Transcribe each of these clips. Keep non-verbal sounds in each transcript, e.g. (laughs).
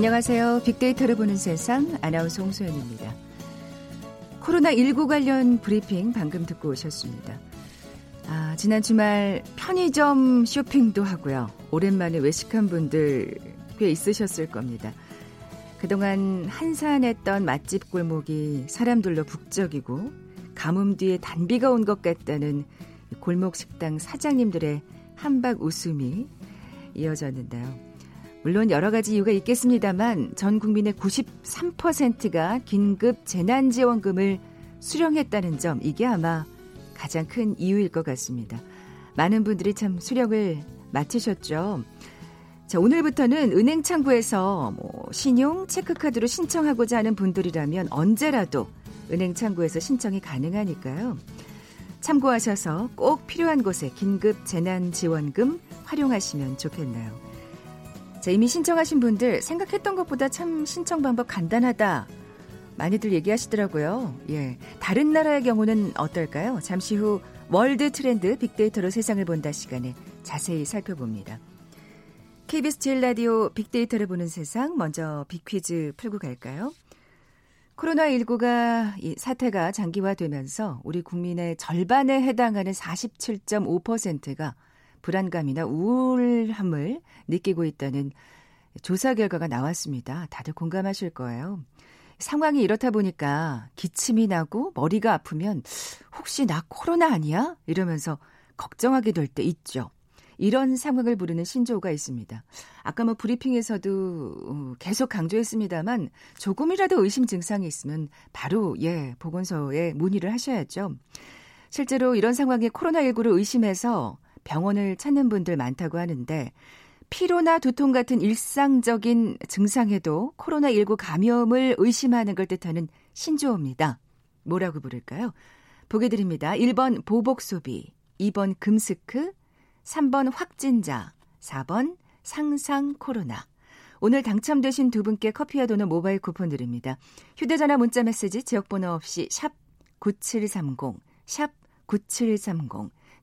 안녕하세요. 빅데이터를 보는 세상 아나운서 홍소연입니다. 코로나19 관련 브리핑 방금 듣고 오셨습니다. 아, 지난 주말 편의점 쇼핑도 하고요. 오랜만에 외식한 분들 꽤 있으셨을 겁니다. 그동안 한산했던 맛집 골목이 사람들로 북적이고 가뭄 뒤에 단비가 온 것 같다는 골목 식당 사장님들의 한박 웃음이 이어졌는데요. 물론 여러 가지 이유가 있겠습니다만 전 국민의 93%가 긴급 재난지원금을 수령했다는 점 이게 아마 가장 큰 이유일 것 같습니다. 많은 분들이 참 수령을 마치셨죠. 자, 오늘부터는 은행 창구에서 뭐 신용 체크카드로 신청하고자 하는 분들이라면 언제라도 은행 창구에서 신청이 가능하니까요. 참고하셔서 꼭 필요한 곳에 긴급 재난지원금 활용하시면 좋겠네요. 자, 이미 신청하신 분들 생각했던 것보다 참 신청 방법 간단하다. 많이들 얘기하시더라고요. 예. 다른 나라의 경우는 어떨까요? 잠시 후 월드 트렌드 빅데이터로 세상을 본다 시간에 자세히 살펴봅니다. KBS 제일 라디오 빅데이터를 보는 세상 먼저 빅퀴즈 풀고 갈까요? 코로나19가 이 사태가 장기화되면서 우리 국민의 절반에 해당하는 47.5%가 불안감이나 우울함을 느끼고 있다는 조사 결과가 나왔습니다. 다들 공감하실 거예요. 상황이 이렇다 보니까 기침이 나고 머리가 아프면 혹시 나 코로나 아니야? 이러면서 걱정하게 될 때 있죠. 이런 상황을 부르는 신조어가 있습니다. 아까 뭐 브리핑에서도 어, 계속 강조했습니다만 조금이라도 의심 증상이 있으면 바로 예 보건소에 문의를 하셔야죠. 실제로 이런 상황에 코로나19를 의심해서 병원을 찾는 분들 많다고 하는데 피로나 두통 같은 일상적인 증상에도 코로나19 감염을 의심하는 걸 뜻하는 신조어입니다. 뭐라고 부를까요? 보게 드립니다. 1번 보복 소비, 2번 금스크, 3번 확진자, 4번 상상 코로나. 오늘 당첨되신 두 분께 커피와 도넛 모바일 쿠폰 드립니다. 휴대전화 문자 메시지 지역번호 없이 샵 9730, 샵 9730.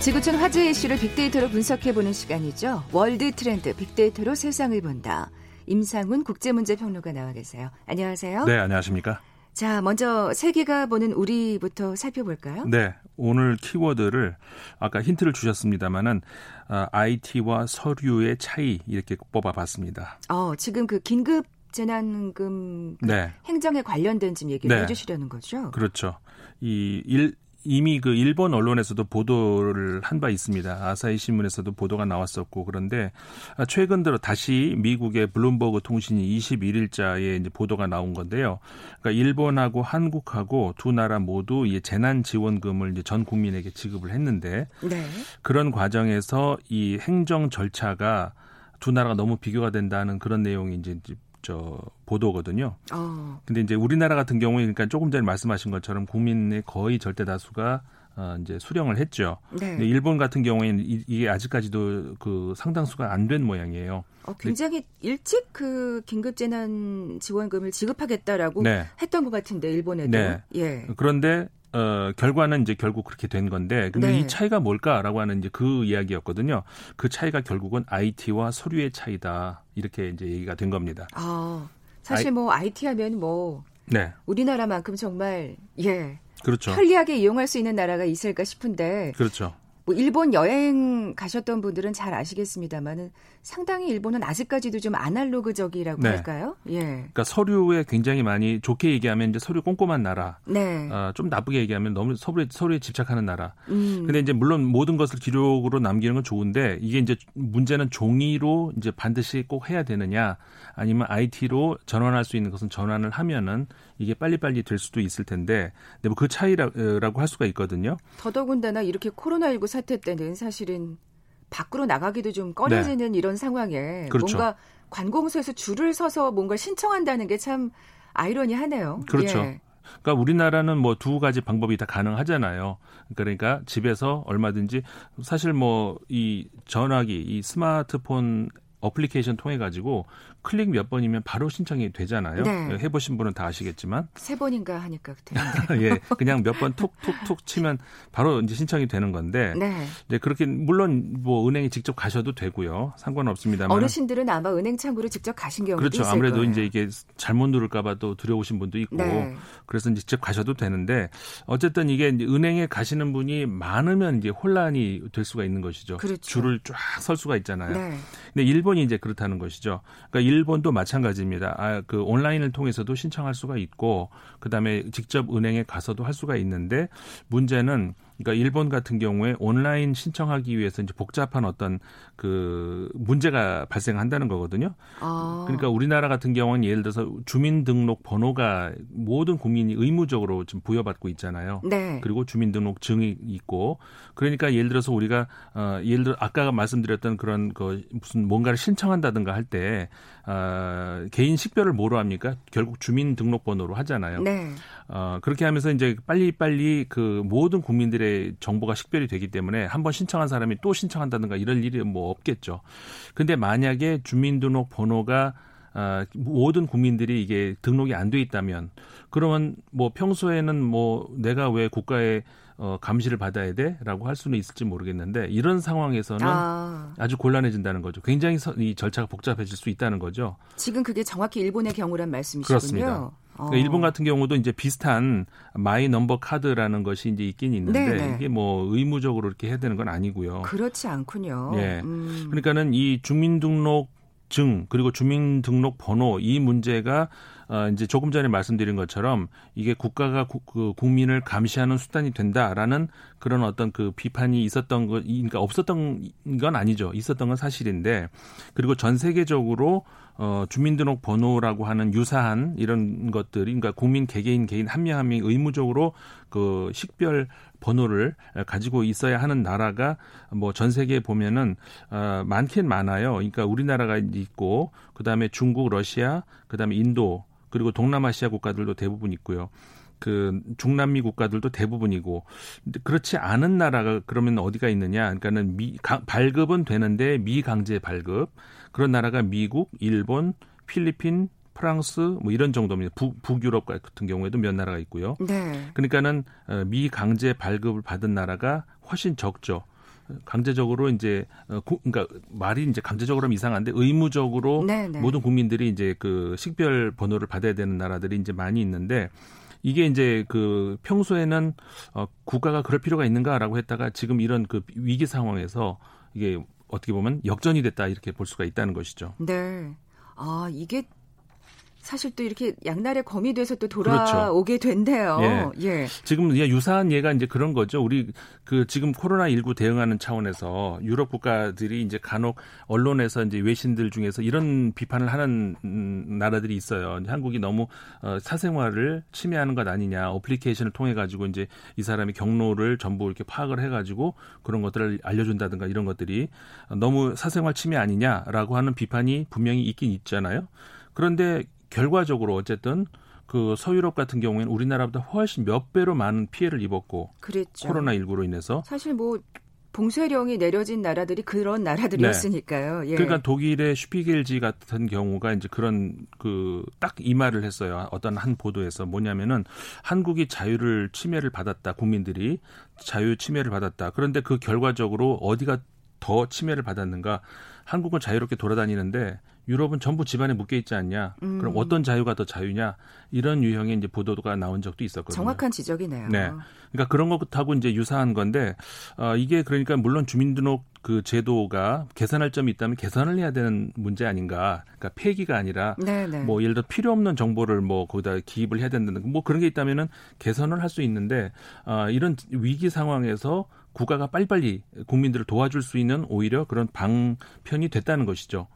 지구촌 화제 이슈를 빅데이터로 분석해보는 시간이죠. 월드 트렌드 빅데이터로 세상을 본다. 임상훈 국제문제평론가 나와 계세요. 안녕하세요. 네, 안녕하십니까. 자, 먼저 세계가 보는 우리부터 살펴볼까요? 네, 오늘 키워드를 아까 힌트를 주셨습니다만은 어, IT와 서류의 차이 이렇게 뽑아봤습니다. 어, 지금 그 긴급 재난금 그 네. 행정에 관련된 지금 얘기를 네. 해주시려는 거죠? 그렇죠. 이 일, 이미 그 일본 언론에서도 보도를 한 바 있습니다. 아사히 신문에서도 보도가 나왔었고 그런데 최근 들어 다시 미국의 블룸버그 통신이 21일자에 이제 보도가 나온 건데요. 그러니까 일본하고 한국하고 두 나라 모두 이 재난 지원금을 이제 전 국민에게 지급을 했는데 네. 그런 과정에서 이 행정 절차가 두 나라가 너무 비교가 된다는 그런 내용이 이제 저 보도거든요. 어. 근데 이제 우리나라 같은 경우에 그러니까 조금 전에 말씀하신 것처럼 국민의 거의 절대 다수가 어, 이제 수령을 했죠. 네. 근데 일본 같은 경우에는 이, 이게 아직까지도 그 상당수가 안 된 모양이에요. 어, 굉장히 일찍 그 긴급재난 지원금을 지급하겠다라고 네. 했던 것 같은데 일본에도. 네. 예. 그런데 어, 결과는 이제 결국 그렇게 된 건데, 근데 네. 이 차이가 뭘까라고 하는 이제 그 이야기였거든요. 그 차이가 결국은 IT와 서류의 차이다. 이렇게 이제 얘기가 된 겁니다. 아, 사실 I, 뭐 IT 하면 뭐, 네. 우리나라만큼 정말, 예. 그렇죠. 편리하게 이용할 수 있는 나라가 있을까 싶은데. 그렇죠. 뭐 일본 여행 가셨던 분들은 잘 아시겠습니다만은 상당히 일본은 아직까지도 좀 아날로그적이라고 네. 할까요? 예. 그러니까 서류에 굉장히 많이 좋게 얘기하면 이제 서류 꼼꼼한 나라. 네. 어, 좀 나쁘게 얘기하면 너무 서류에 서류에 집착하는 나라. 음. 근데 이제 물론 모든 것을 기록으로 남기는 건 좋은데 이게 이제 문제는 종이로 이제 반드시 꼭 해야 되느냐 아니면 IT로 전환할 수 있는 것은 전환을 하면은 이게 빨리빨리 될 수도 있을 텐데 근데 뭐 그 차이라고 할 수가 있거든요. 더더군다나 이렇게 코로나19 사태 때는 사실은 밖으로 나가기도 좀 꺼려지는 네. 이런 상황에 그렇죠. 뭔가 관공서에서 줄을 서서 뭔가 신청한다는 게 참 아이러니하네요. 그렇죠. 예. 그러니까 우리나라는 뭐 두 가지 방법이 다 가능하잖아요. 그러니까 집에서 얼마든지 사실 뭐 이 전화기, 이 스마트폰 어플리케이션 통해 가지고 클릭 몇 번이면 바로 신청이 되잖아요. 네. 해보신 분은 다 아시겠지만 세 번인가 하니까 (laughs) 예, 그냥 몇번 톡톡톡 치면 바로 이제 신청이 되는 건데 네. 이제 그렇게 물론 뭐 은행에 직접 가셔도 되고요. 상관없습니다만 어르신들은 아마 은행 창구로 직접 가신 경우도 그렇죠. 있을 아무래도 거예요. 이제 이게 잘못 누를까봐 또 두려우신 분도 있고 네. 그래서 이제 직접 가셔도 되는데 어쨌든 이게 은행에 가시는 분이 많으면 이제 혼란이 될 수가 있는 것이죠. 그렇죠. 줄을 쫙 설 수가 있잖아요. 네. 근데 일본 이 이제 그렇다는 것이죠. 그러니까 일본도 마찬가지입니다. 아, 그 온라인을 통해서도 신청할 수가 있고 그다음에 직접 은행에 가서도 할 수가 있는데 문제는 그러니까 일본 같은 경우에 온라인 신청하기 위해서 이제 복잡한 어떤 그 문제가 발생한다는 거거든요. 아. 그러니까 우리나라 같은 경우는 예를 들어서 주민등록 번호가 모든 국민이 의무적으로 지금 부여받고 있잖아요. 네. 그리고 주민등록증이 있고 그러니까 예를 들어서 우리가 어 예를 들어 아까 말씀드렸던 그런 그 무슨 뭔가를 신청한다든가 할 때 어, 개인 식별을 뭐로 합니까? 결국 주민등록번호로 하잖아요. 네. 어, 그렇게 하면서 이제 빨리빨리 그 모든 국민들의 정보가 식별이 되기 때문에 한번 신청한 사람이 또 신청한다든가 이럴 일이 뭐 없겠죠. 근데 만약에 주민등록 번호가 아, 모든 국민들이 이게 등록이 안 돼 있다면 그러면 뭐 평소에는 뭐 내가 왜 국가에 어, 감시를 받아야 돼라고 할 수는 있을지 모르겠는데 이런 상황에서는 아. 주 곤란해진다는 거죠. 굉장히 서, 이 절차가 복잡해질 수 있다는 거죠. 지금 그게 정확히 일본의 경우란 말씀이시군요. 그렇습니다. 그러니까 일본 같은 경우도 이제 비슷한 My Number 카드라는 것이 이제 있긴 있는데 네네. 이게 뭐 의무적으로 이렇게 해야 되는 건 아니고요. 그렇지 않군요. 네. 음. 그러니까는 이 주민등록 증 그리고 주민등록 번호 이 문제가 어, 이제 조금 전에 말씀드린 것처럼 이게 국가가 구, 그 국민을 감시하는 수단이 된다라는 그런 어떤 그 비판이 있었던 것, 그러니까 없었던 건 아니죠. 있었던 건 사실인데 그리고 전 세계적으로 어, 주민등록 번호라고 하는 유사한 이런 것들이 그러니까 국민 개개인 개인 한 명 한명 의무적으로 그 식별 번호를 가지고 있어야 하는 나라가 뭐 전 세계에 보면은 어, 많긴 많아요. 그러니까 우리나라가 있고 그다음에 중국, 러시아, 그다음에 인도 그리고 동남아시아 국가들도 대부분 있고요. 그 중남미 국가들도 대부분이고 그렇지 않은 나라가 그러면 어디가 있느냐? 그러니까는 미 가, 발급은 되는데 미강제 발급 그런 나라가 미국, 일본, 필리핀, 프랑스 뭐 이런 정도입니다. 북, 북유럽 같은 경우에도 몇 나라가 있고요. 네. 그러니까는 어, 미강제 발급을 받은 나라가 훨씬 적죠. 강제적으로 이제 어, 그러니까 말이 이제 강제적으로 하면 이상한데 의무적으로 네네. 네. 모든 국민들이 이제 그 식별 번호를 받아야 되는 나라들이 이제 많이 있는데 이게 이제 그 평소에는 어 국가가 그럴 필요가 있는가라고 했다가 지금 이런 그 위기 상황에서 이게 어떻게 보면 역전이 됐다 이렇게 볼 수가 있다는 것이죠. 네. 아, 이게 사실 또 이렇게 양날의 검이 돼서 또 돌아오게 그렇죠. 된대요. 예. 예. 지금 유사한 예가 이제 그런 거죠. 우리 그 지금 코로나 19 대응하는 차원에서 유럽 국가들이 이제 간혹 언론에서 이제 외신들 중에서 이런 비판을 하는 나라들이 있어요. 한국이 너무 어, 사생활을 침해하는 것 아니냐. 어플리케이션을 통해 가지고 이제 이 사람의 경로를 전부 이렇게 파악을 해 가지고 그런 것들을 알려 준다든가 이런 것들이 너무 사생활 침해 아니냐라고 하는 비판이 분명히 있긴 있잖아요. 그런데 결과적으로 어쨌든 그 서유럽 같은 경우에는 우리나라보다 훨씬 몇 배로 많은 피해를 입었고 그랬죠. 코로나 19로 인해서 사실 뭐 봉쇄령이 내려진 나라들이 그런 나라들이었으니까요. 네. 예. 그러니까 독일의 슈피겔지 같은 경우가 이제 그런 그 딱 이 말을 했어요. 어떤 한 보도에서 뭐냐면은 한국이 자유를 침해를 받았다. 국민들이 자유 침해를 받았다. 그런데 그 결과적으로 어디가 더 침해를 받았는가? 한국은 자유롭게 돌아다니는데 유럽은 전부 집안에 묶여 있지 않냐? 음. 그럼 어떤 자유가 더 자유냐? 이런 유형의 이제 보도가 나온 적도 있었거든요. 정확한 지적이네요. 네. 그러니까 그런 것하고 이제 유사한 건데 어 이게 그러니까 물론 주민등록 그 제도가 개선할 점이 있다면 개선을 해야 되는 문제 아닌가? 그러니까 폐기가 아니라 네네. 네. 뭐 예를 들어 필요 없는 정보를 뭐 거기다 기입을 해야 된다는 뭐 그런 게 있다면은 개선을 할 수 있는데 어 이런 위기 상황에서 국가가 빨리빨리 국민들을 도와줄 수 있는 오히려 그런 방편 이 됐다는 것이죠.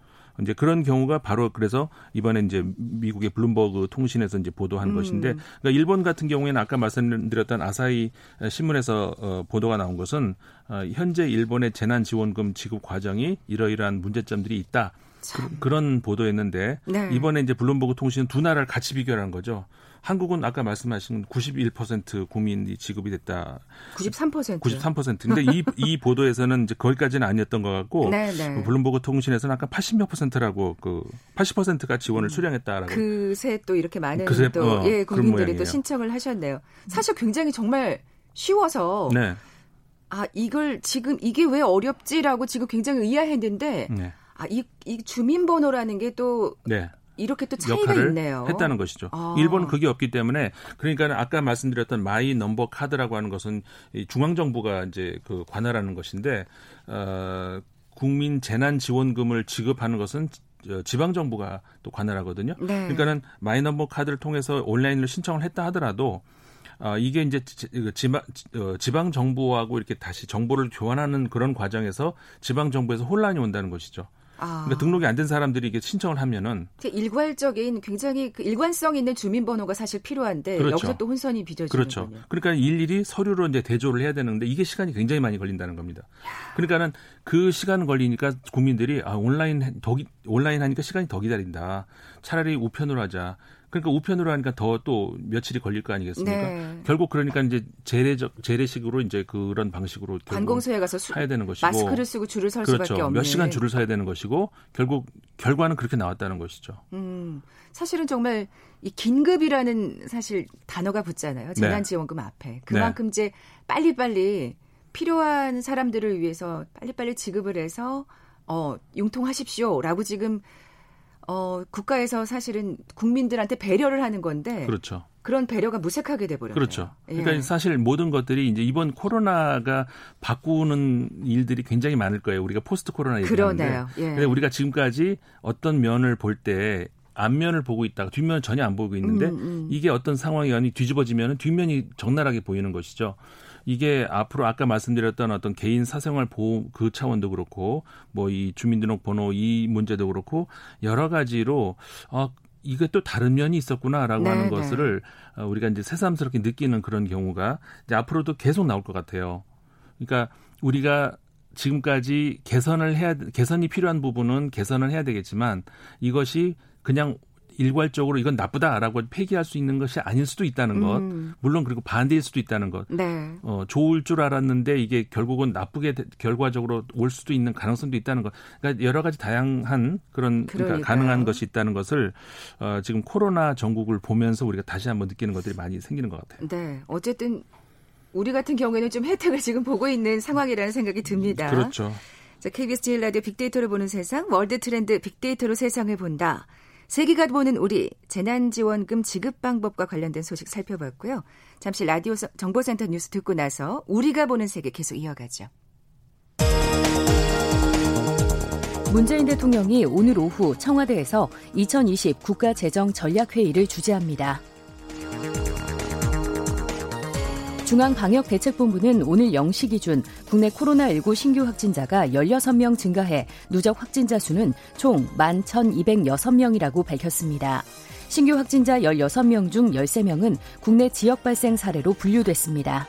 이제 그런 경우가 바로 그래서 이번에 이제 미국의 블룸버그 통신에서 이제 보도한 음. 것인데 그러니까 일본 같은 경우에는 아까 말씀드렸던 아사히 신문에서 어, 보도가 나온 것은 어, 현재 일본의 재난지원금 지급 과정이 이러이러한 문제점들이 있다. 그, 런 보도였는데 네. 이번에 이제 블룸버그 통신은 두 나라를 같이 비교한 거죠. 한국은 아까 말씀하신 91% 국민이 지급이 됐다. 93%. 93%. 근데 이, 이 보도에서는 이제 거기까지는 아니었던 것 같고 네네. 네. 블룸버그 통신에서는 아까 80몇 퍼센트라고 그 80%가 지원을 음. 수령했다라고. 그새 또 이렇게 많은 그새, 또 어, 예, 국민들이 또 신청을 하셨네요. 사실 굉장히 정말 쉬워서 네. 아, 이걸 지금 이게 왜 어렵지라고 지금 굉장히 의아했는데 네. 아, 이, 이 주민번호라는 게또 네. 이렇게 또 차이가 역할을 있네요. 했다는 것이죠. 아. 일본은 그게 없기 때문에 그러니까 아까 말씀드렸던 My Number 카드라고 하는 것은 중앙 정부가 이제 그 관할하는 것인데 어 국민 재난 지원금을 지급하는 것은 지방 정부가 또 관할하거든요. 네. 그러니까는 My Number 카드를 통해서 온라인으로 신청을 했다 하더라도 어, 이게 이제 지방, 어, 지방 정부하고 이렇게 다시 정보를 교환하는 그런 과정에서 지방 정부에서 혼란이 온다는 것이죠. 아. 그러니까 등록이 안 된 사람들이 이게 신청을 하면은 일괄적인 굉장히 그 일관성 있는 주민번호가 사실 필요한데 그렇죠. 여기서 또 혼선이 빚어지는 그렇죠. 그러니까 일일이 서류로 이제 대조를 해야 되는데 이게 시간이 굉장히 많이 걸린다는 겁니다. 그러니까는 그 시간 걸리니까 국민들이 아 온라인 더 온라인 하니까 시간이 더 기다린다. 차라리 우편으로 하자. 그러니까 우편으로 하니까 더 또 며칠이 걸릴 거 아니겠습니까? 네. 결국 그러니까 이제 재래적 재래식으로 이제 그런 방식으로 관공서에 가서 수, 해야 되는 것이고 마스크를 쓰고 줄을 설 그렇죠. 수밖에 없는 몇 시간 줄을 서야 되는 것이고 결국 결과는 그렇게 나왔다는 것이죠. 음, 사실은 정말 이 긴급이라는 사실 단어가 붙잖아요. 재난지원금 네. 앞에 그만큼 네. 이제 빨리빨리 필요한 사람들을 위해서 빨리빨리 지급을 해서 어, 융통하십시오라고 지금 어, 국가에서 사실은 국민들한테 배려를 하는 건데. 그렇죠. 그런 배려가 무색하게 돼버려요. 그렇죠. 그러니까 예. 사실 모든 것들이 이제 이번 코로나가 바꾸는 일들이 굉장히 많을 거예요. 우리가 포스트 코로나 얘기하는데. 그러네요. 예. 근데 우리가 지금까지 어떤 면을 볼때 앞면을 보고 있다가 뒷면을 전혀 안 보고 있는데 음, 음. 이게 어떤 상황이 연이 뒤집어지면 뒷면이 적나라하게 보이는 것이죠. 이게 앞으로 아까 말씀드렸던 어떤 개인 사생활 보호 그 차원도 그렇고 뭐 이 주민등록번호 이 문제도 그렇고 여러 가지로 어 이게 또 다른 면이 있었구나라고 네, 하는 네. 것을 어, 우리가 이제 새삼스럽게 느끼는 그런 경우가 이제 앞으로도 계속 나올 것 같아요. 그러니까 우리가 지금까지 개선을 해야 개선이 필요한 부분은 개선을 해야 되겠지만 이것이 그냥 일괄적으로 이건 나쁘다라고 폐기할 수 있는 것이 아닐 수도 있다는 것. 음. 물론 그리고 반대일 수도 있다는 것. 네. 어, 좋을 줄 알았는데 이게 결국은 나쁘게 결과적으로 올 수도 있는 가능성도 있다는 것. 그러니까 여러 가지 다양한 그런 그러니까 가능한 것이 있다는 것을 어, 지금 코로나 정국을 보면서 우리가 다시 한번 느끼는 것들이 많이 생기는 것 같아요. 네. 어쨌든 우리 같은 경우에는 좀 혜택을 지금 보고 있는 상황이라는 생각이 듭니다. 그렇죠. 자, KBS 제일 라디오 빅데이터를 보는 세상, 월드 트렌드 빅데이터로 세상을 본다. 세계가 보는 우리 재난지원금 지급 방법과 관련된 소식 살펴봤고요. 잠시 라디오 정보센터 뉴스 듣고 나서 우리가 보는 세계 계속 이어가죠. 문재인 대통령이 오늘 오후 청와대에서 2020 국가재정전략회의를 주재합니다. 중앙방역대책본부는 오늘 0시 기준 국내 코로나19 신규 확진자가 16명 증가해 누적 확진자 수는 총 11,206명이라고 밝혔습니다. 신규 확진자 16명 중 13명은 국내 지역 발생 사례로 분류됐습니다.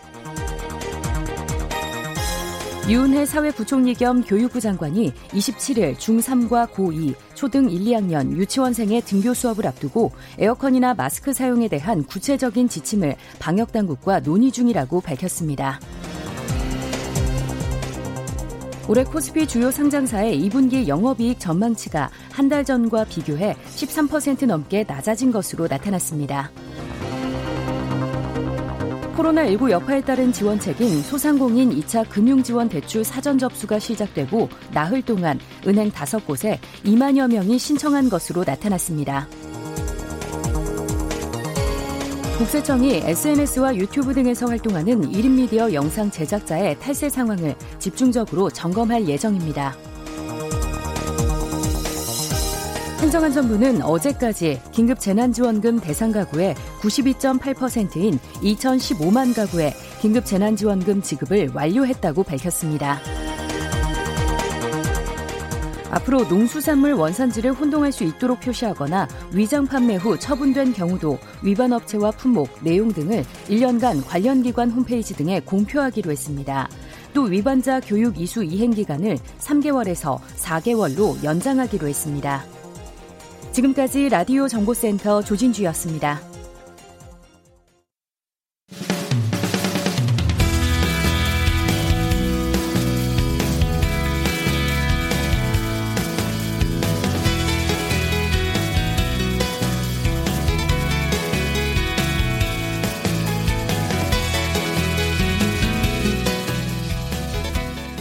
유은혜 사회부총리 겸 교육부 장관이 27일 중3과 고2, 초등 1, 2학년 유치원생의 등교 수업을 앞두고 에어컨이나 마스크 사용에 대한 구체적인 지침을 방역당국과 논의 중이라고 밝혔습니다. 올해 코스피 주요 상장사의 2분기 영업이익 전망치가 한 달 전과 비교해 13% 넘게 낮아진 것으로 나타났습니다. 코로나19 여파에 따른 지원책인 소상공인 2차 금융지원 대출 사전 접수가 시작되고 나흘 동안 은행 5곳에 2만여 명이 신청한 것으로 나타났습니다. 국세청이 SNS와 유튜브 등에서 활동하는 1인 미디어 영상 제작자의 탈세 상황을 집중적으로 점검할 예정입니다. 행정안전부는 어제까지 긴급 재난지원금 대상 가구의 92.8%인 2,015만 가구에 긴급 재난지원금 지급을 완료했다고 밝혔습니다. 앞으로 농수산물 원산지를 혼동할 수 있도록 표시하거나 위장 판매 후 처분된 경우도 위반 업체와 품목, 내용 등을 1년간 관련 기관 홈페이지 등에 공표하기로 했습니다. 또 위반자 교육 이수 이행 기간을 3개월에서 4개월로 연장하기로 했습니다. 지금까지 라디오 정보센터 조진주였습니다.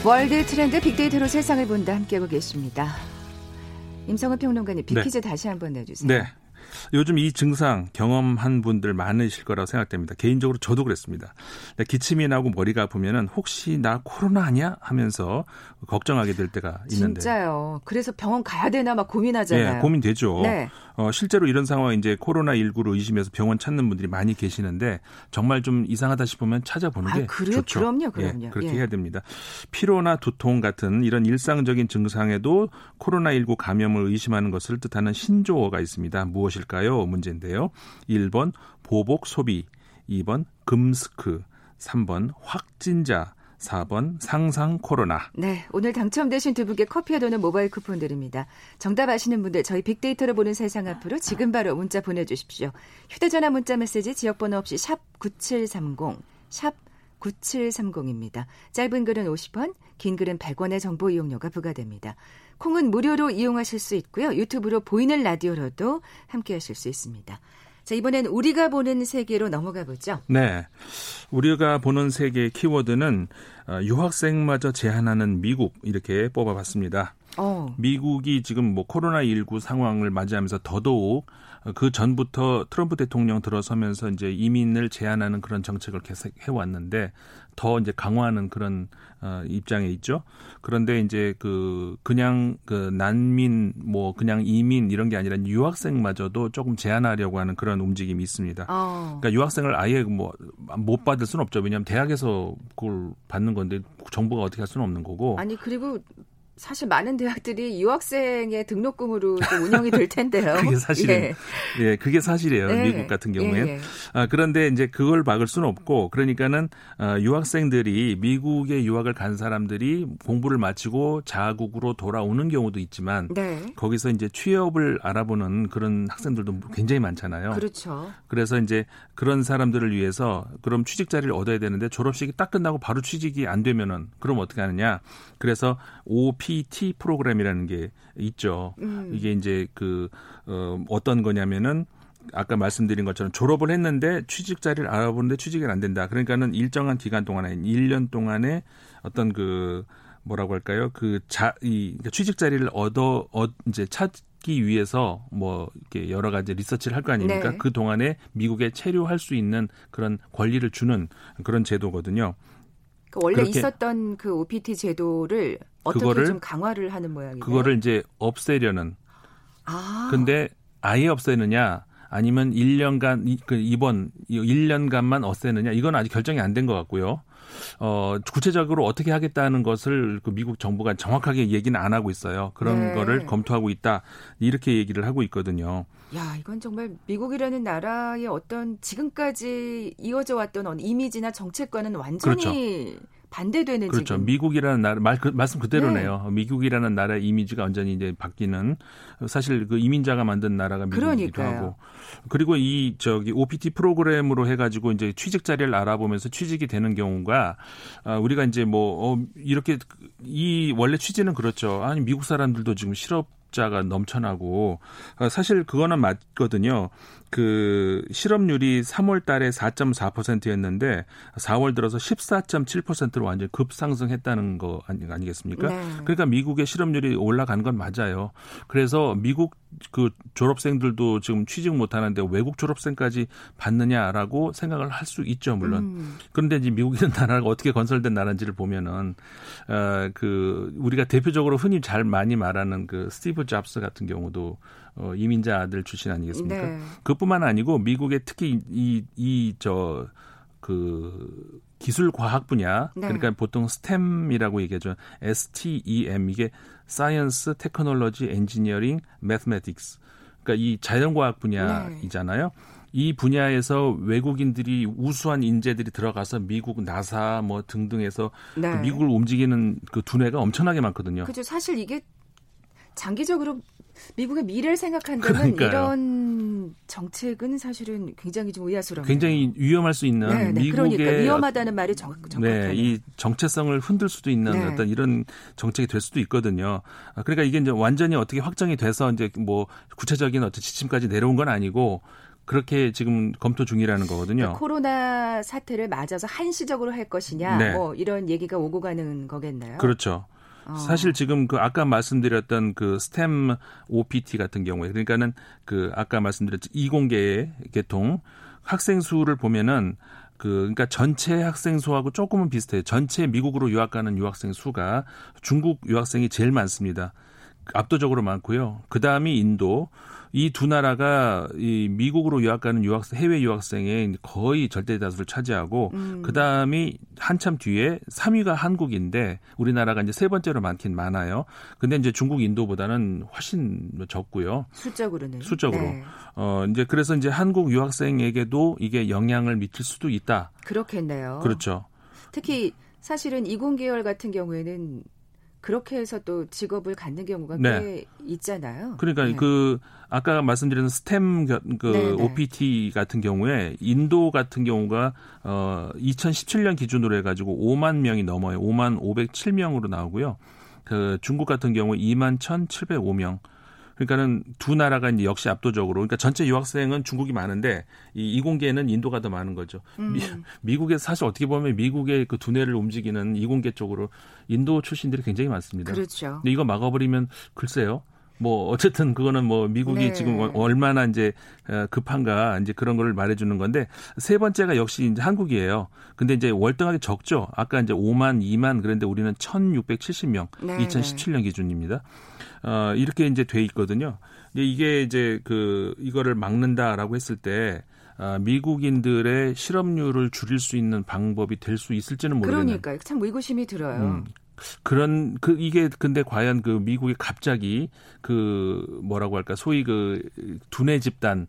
월드 트렌드 빅데이터로 세상을 본다 함께하고 계십니다. 임성은 평론가님 빅퀴즈 네. 다시 한번 내주세요. 네. 요즘 이 증상 경험한 분들 많으실 거라고 생각됩니다. 개인적으로 저도 그랬습니다. 기침이 나고 머리가 아프면은 혹시 나 코로나 아니야 하면서 걱정하게 될 때가 있는데. 진짜요. 그래서 병원 가야 되나 막 고민하잖아요. 네, 고민되죠. 네. 어, 실제로 이런 상황 이제 코로나 19로 의심해서 병원 찾는 분들이 많이 계시는데 정말 좀 이상하다 싶으면 찾아보는 게 아, 그래? 좋죠. 그럼요, 그럼요. 예, 그렇게 예. 해야 됩니다. 피로나 두통 같은 이런 일상적인 증상에도 코로나 19 감염을 의심하는 것을 뜻하는 신조어가 있습니다. 무엇 일까요? 문제인데요. 1번 보복 소비, 2번 금스크, 3번 확진자, 4번 상상 코로나. 네, 오늘 당첨되신 두 분께 커피와 도는 모바일 쿠폰 드립니다. 정답 아시는 분들 저희 빅데이터로 보는 세상 앞으로 지금 바로 문자 보내주십시오. 휴대전화 문자 메시지 지역번호 없이 샵 9730, 샵 9730입니다. 짧은 글은 50원, 긴 글은 100원의 정보 이용료가 부과됩니다. 콩은 무료로 이용하실 수 있고요. 유튜브로 보이는 라디오로도 함께 하실 수 있습니다. 자, 이번엔 우리가 보는 세계로 넘어가 보죠. 네. 우리가 보는 세계 키워드는 어, 유학생마저 제한하는 미국 이렇게 뽑아봤습니다. 어. 미국이 지금 뭐 코로나19 상황을 맞이하면서 더더욱 그 전부터 트럼프 대통령 들어서면서 이제 이민을 제한하는 그런 정책을 계속 해왔는데 더 이제 강화하는 그런 어, 입장에 있죠. 그런데 이제 그 그냥 그 난민 뭐 그냥 이민 이런 게 아니라 유학생마저도 조금 제한하려고 하는 그런 움직임이 있습니다. 어. 그러니까 유학생을 아예 뭐 못 받을 수는 없죠. 왜냐하면 대학에서 그걸 받는 건데 정부가 어떻게 할 수는 없는 거고. 아니 그리고 사실 많은 대학들이 유학생의 등록금으로 운영이 될 텐데요. (laughs) 그게 사실은 예. 예, 그게 사실이에요. 네. 미국 같은 경우에. 예, 예. 아, 그런데 이제 그걸 막을 수는 없고 그러니까는 어, 유학생들이 미국에 유학을 간 사람들이 공부를 마치고 자국으로 돌아오는 경우도 있지만 네. 거기서 이제 취업을 알아보는 그런 학생들도 굉장히 많잖아요. 그렇죠. 그래서 이제 그런 사람들을 위해서 그럼 취직 자리를 얻어야 되는데 졸업식이 딱 끝나고 바로 취직이 안 되면은 그럼 어떻게 하느냐? 그래서 OPT 프로그램이라는 게 있죠. 음. 이게 이제 그 어, 어떤 거냐면은 아까 말씀드린 것처럼 졸업을 했는데 취직 자리를 알아보는데 취직이 안 된다. 그러니까는 일정한 기간 동안에 1년 동안에 어떤 그 뭐라고 할까요? 그 자, 이 그러니까 취직 자리를 얻어, 얻, 이제 찾기 위해서 뭐 이렇게 여러 가지 리서치를 할 거 아닙니까? 네. 그 동안에 미국에 체류할 수 있는 그런 권리를 주는 그런 제도거든요. 그 원래 있었던 그 OPT 제도를 그거를, 좀 강화를 하는 모양이에요. 그거를 이제 없애려는. 아. 근데 아예 없애느냐 아니면 1년간 그 이번 1년간만 없애느냐 이건 아직 결정이 안 된 것 같고요. 어, 구체적으로 어떻게 하겠다는 것을 그 미국 정부가 정확하게 얘기는 안 하고 있어요. 그런 네. 거를 검토하고 있다. 이렇게 얘기를 하고 있거든요. 야, 이건 정말 미국이라는 나라의 어떤 지금까지 이어져 왔던 이미지나 정책과는 완전히 그렇죠. 반대되는 그렇죠. 지금. 미국이라는 나라 말, 그, 말씀 그대로네요. 네. 미국이라는 나라의 이미지가 완전히 이제 바뀌는 사실 그 이민자가 만든 나라가 미국이기도. 하고 그리고 이 저기 OPT 프로그램으로 해가지고 이제 취직 자리를 알아보면서 취직이 되는 경우가 아, 우리가 이제 뭐 어, 이렇게 이 원래 취지는 그렇죠. 아니 미국 사람들도 지금 실업 자가 넘쳐나고 어, 사실 그거는 맞거든요. 그 실업률이 3월 달에 4.4%였는데 4월 들어서 14.7%로 완전 급상승했다는 거 아니, 아니겠습니까? 네. 그러니까 미국의 실업률이 올라간 건 맞아요. 그래서 미국 그 졸업생들도 지금 취직 못 하는데 외국 졸업생까지 받느냐라고 생각을 할 수 있죠, 물론. 음. 그런데 이제 미국이라는 (laughs) 나라가 어떻게 건설된 나라인지를 보면은 어그 우리가 대표적으로 흔히 잘 많이 말하는 그 스티브 잡스 같은 경우도 어, 이민자 아들 출신 아니겠습니까? 네. 그뿐만 아니고 미국의 특히 이이저 그 기술 과학 분야 네. 그러니까 보통 STEM이라고 얘기하죠. STEM 이게 science, technology, engineering, mathematics. 그러니까 이 자연과학 분야이잖아요. 네. 이 분야에서 외국인들이 우수한 인재들이 들어가서 미국 나사 뭐 등등에서 네. 그 미국을 움직이는 그 두뇌가 엄청나게 많거든요. 그죠. 사실 이게 장기적으로 미국의 미래를 생각한다면 그러니까요. 이런 정책은 사실은 굉장히 좀 의아스러워요. 굉장히 위험할 수 있는 네, 네. 미국의 그러니까 위험하다는 말이 정, 네, 이 정체성을 흔들 수도 있는 네. 어떤 이런 정책이 될 수도 있거든요. 아, 그러니까 이게 이제 완전히 어떻게 확정이 돼서 이제 뭐 구체적인 어떤 지침까지 내려온 건 아니고 그렇게 지금 검토 중이라는 거거든요. 그러니까 코로나 사태를 맞아서 한시적으로 할 것이냐, 네. 뭐 이런 얘기가 오고 가는 거겠나요? 그렇죠. 어. 사실 지금 그 아까 말씀드렸던 그 스템 OPT 같은 경우에 그러니까는 그 아까 말씀드렸죠 이공계 계통 학생 수를 보면은 그 그러니까 전체 학생 수하고 조금은 비슷해요. 전체 미국으로 유학 가는 유학생 수가 중국 유학생이 제일 많습니다. 압도적으로 많고요. 그 다음이 인도, 이 두 나라가 이 미국으로 유학 가는 유학생 해외 유학생의 거의 절대 다수를 차지하고 음. 그다음이 한참 뒤에 3위가 한국인데 우리나라가 이제 세 번째로 많긴 많아요. 근데 이제 중국 인도보다는 훨씬 적고요. 수적으로는 수적으로. 네. 어 이제 그래서 이제 한국 유학생에게도 이게 영향을 미칠 수도 있다. 그렇겠네요. 그렇죠. 특히 사실은 이공 계열 같은 경우에는 그렇게 해서 또 직업을 갖는 경우가 네. 꽤 있잖아요. 그러니까 네. 그 아까 말씀드린 스템 그 네, 네. OPT 같은 경우에 인도 같은 경우가 어 2017년 기준으로 해 가지고 5만 명이 넘어요. 5만 507명으로 나오고요. 그 중국 같은 경우 2만 1,705명. 그러니까는 두 나라가 이제 역시 압도적으로 그러니까 전체 유학생은 중국이 많은데 이 이공계는 인도가 더 많은 거죠. 음. 미, 국에 사실 어떻게 보면 미국의 그 두뇌를 움직이는 이공계 쪽으로 인도 출신들이 굉장히 많습니다. 그렇죠. 근데 이거 막아버리면 글쎄요. 뭐 어쨌든 그거는 뭐 미국이 네. 지금 얼마나 이제 어, 급한가 이제 그런 거를 말해주는 건데 세 번째가 역시 이제 한국이에요. 근데 이제 월등하게 적죠. 아까 이제 5만, 2만 그런데 우리는 1,670명 네. 2017년 기준입니다. 어, 이렇게 이제 돼 있거든요. 이게 이제 그 이거를 막는다라고 했을 때 아, 미국인들의 실업률을 줄일 수 있는 방법이 될 수 있을지는 모르겠네요. 그러니까 참 의구심이 들어요. 음, 그런 그 이게 근데 과연 그 미국이 갑자기 그 뭐라고 할까 소위 그 두뇌 집단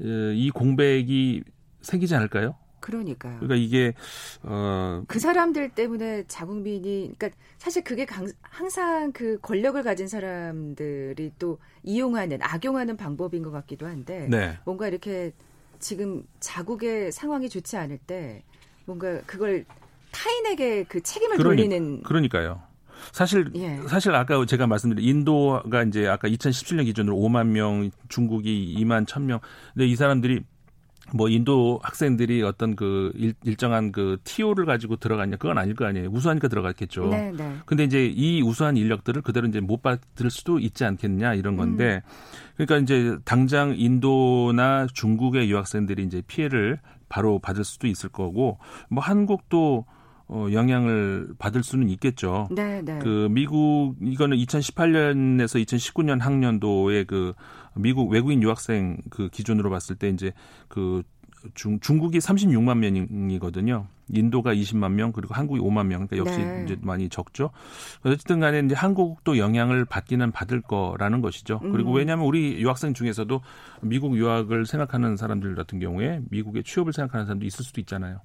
어, 이 공백이 생기지 않을까요? 그러니까요. 그러니까 이게 어 그 사람들 때문에 자국민이 그러니까 사실 그게 강, 항상 그 권력을 가진 사람들이 또 이용하는 악용하는 방법인 것 같기도 한데 네. 뭔가 이렇게 지금 자국의 상황이 좋지 않을 때 뭔가 그걸 타인에게 그 책임을 그러니, 돌리는 그러니까요. 사실 예. 사실 아까 제가 말씀드린 인도가 이제 아까 2017년 기준으로 5만 명, 중국이 2만 1,000명. 근데 이 사람들이 뭐 인도 학생들이 어떤 그 일, 일정한 그 TO를 가지고 들어갔냐 그건 아닐 거 아니에요. 우수하니까 들어갔겠죠. 네, 네. 근데 이제 이 우수한 인력들을 그대로 이제 못 받을 수도 있지 않겠냐 이런 건데 음. 그러니까 이제 당장 인도나 중국의 유학생들이 이제 피해를 바로 받을 수도 있을 거고 뭐 한국도 어, 영향을 받을 수는 있겠죠. 네, 네. 그 미국 이거는 2018년에서 2019년 학년도에 그 미국 외국인 유학생 그 기준으로 봤을 때 이제 그 중, 중국이 36만 명이거든요. 인도가 20만 명, 그리고 한국이 5만 명. 그러니까 역시 네. 이제 많이 적죠. 어쨌든 간에 이제 한국도 영향을 받기는 받을 거라는 것이죠. 그리고 음. 왜냐하면 우리 유학생 중에서도 미국 유학을 생각하는 사람들 같은 경우에 미국의 취업을 생각하는 사람도 있을 수도 있잖아요.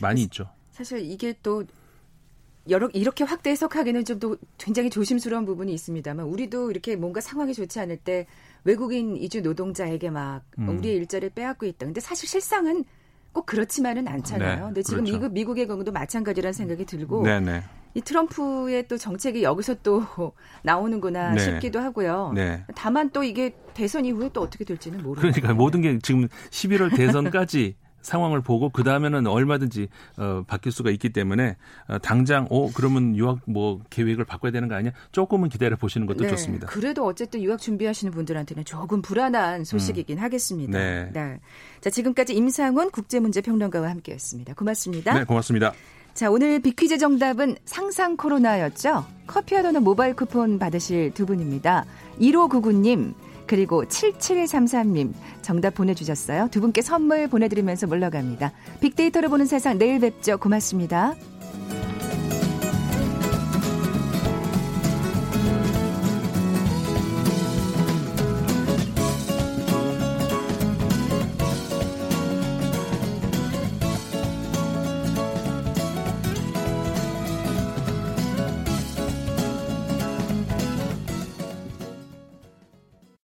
많이 있죠. 사실 이게 또 여러 이렇게 확대 해석하기는 좀 또 굉장히 조심스러운 부분이 있습니다만 우리도 이렇게 뭔가 상황이 좋지 않을 때 외국인 이주 노동자에게 막 음. 우리의 일자리를 빼앗고 있다. 근데 사실 실상은 꼭 그렇지만은 않잖아요. 네, 근데 지금 그렇죠. 미국 미국의 경우도 마찬가지라는 생각이 들고 네, 네. 이 트럼프의 또 정책이 여기서 또 (laughs) 나오는구나 네. 싶기도 하고요. 네. 다만 또 이게 대선 이후에 또 어떻게 될지는 모르고 그러니까 모든 게 지금 11월 대선까지 (laughs) 상황을 보고 그 다음에는 얼마든지 어, 바뀔 수가 있기 때문에 어, 당장 어 그러면 유학 뭐 계획을 바꿔야 되는 거 아니야? 조금은 기다려 보시는 것도 네, 좋습니다. 그래도 어쨌든 유학 준비하시는 분들한테는 조금 불안한 소식이긴 음. 하겠습니다. 네. 네. 자 지금까지 임상훈 국제문제평론가와 함께했습니다. 고맙습니다. 네, 고맙습니다. 자, 오늘 비퀴즈 정답은 상상 코로나였죠? 커피와 도넛 모바일 쿠폰 받으실 두 분입니다. 1599님, 그리고 7733님 정답 보내주셨어요. 두 분께 선물 보내드리면서 물러갑니다. 빅데이터를 보는 세상 내일 뵙죠. 고맙습니다.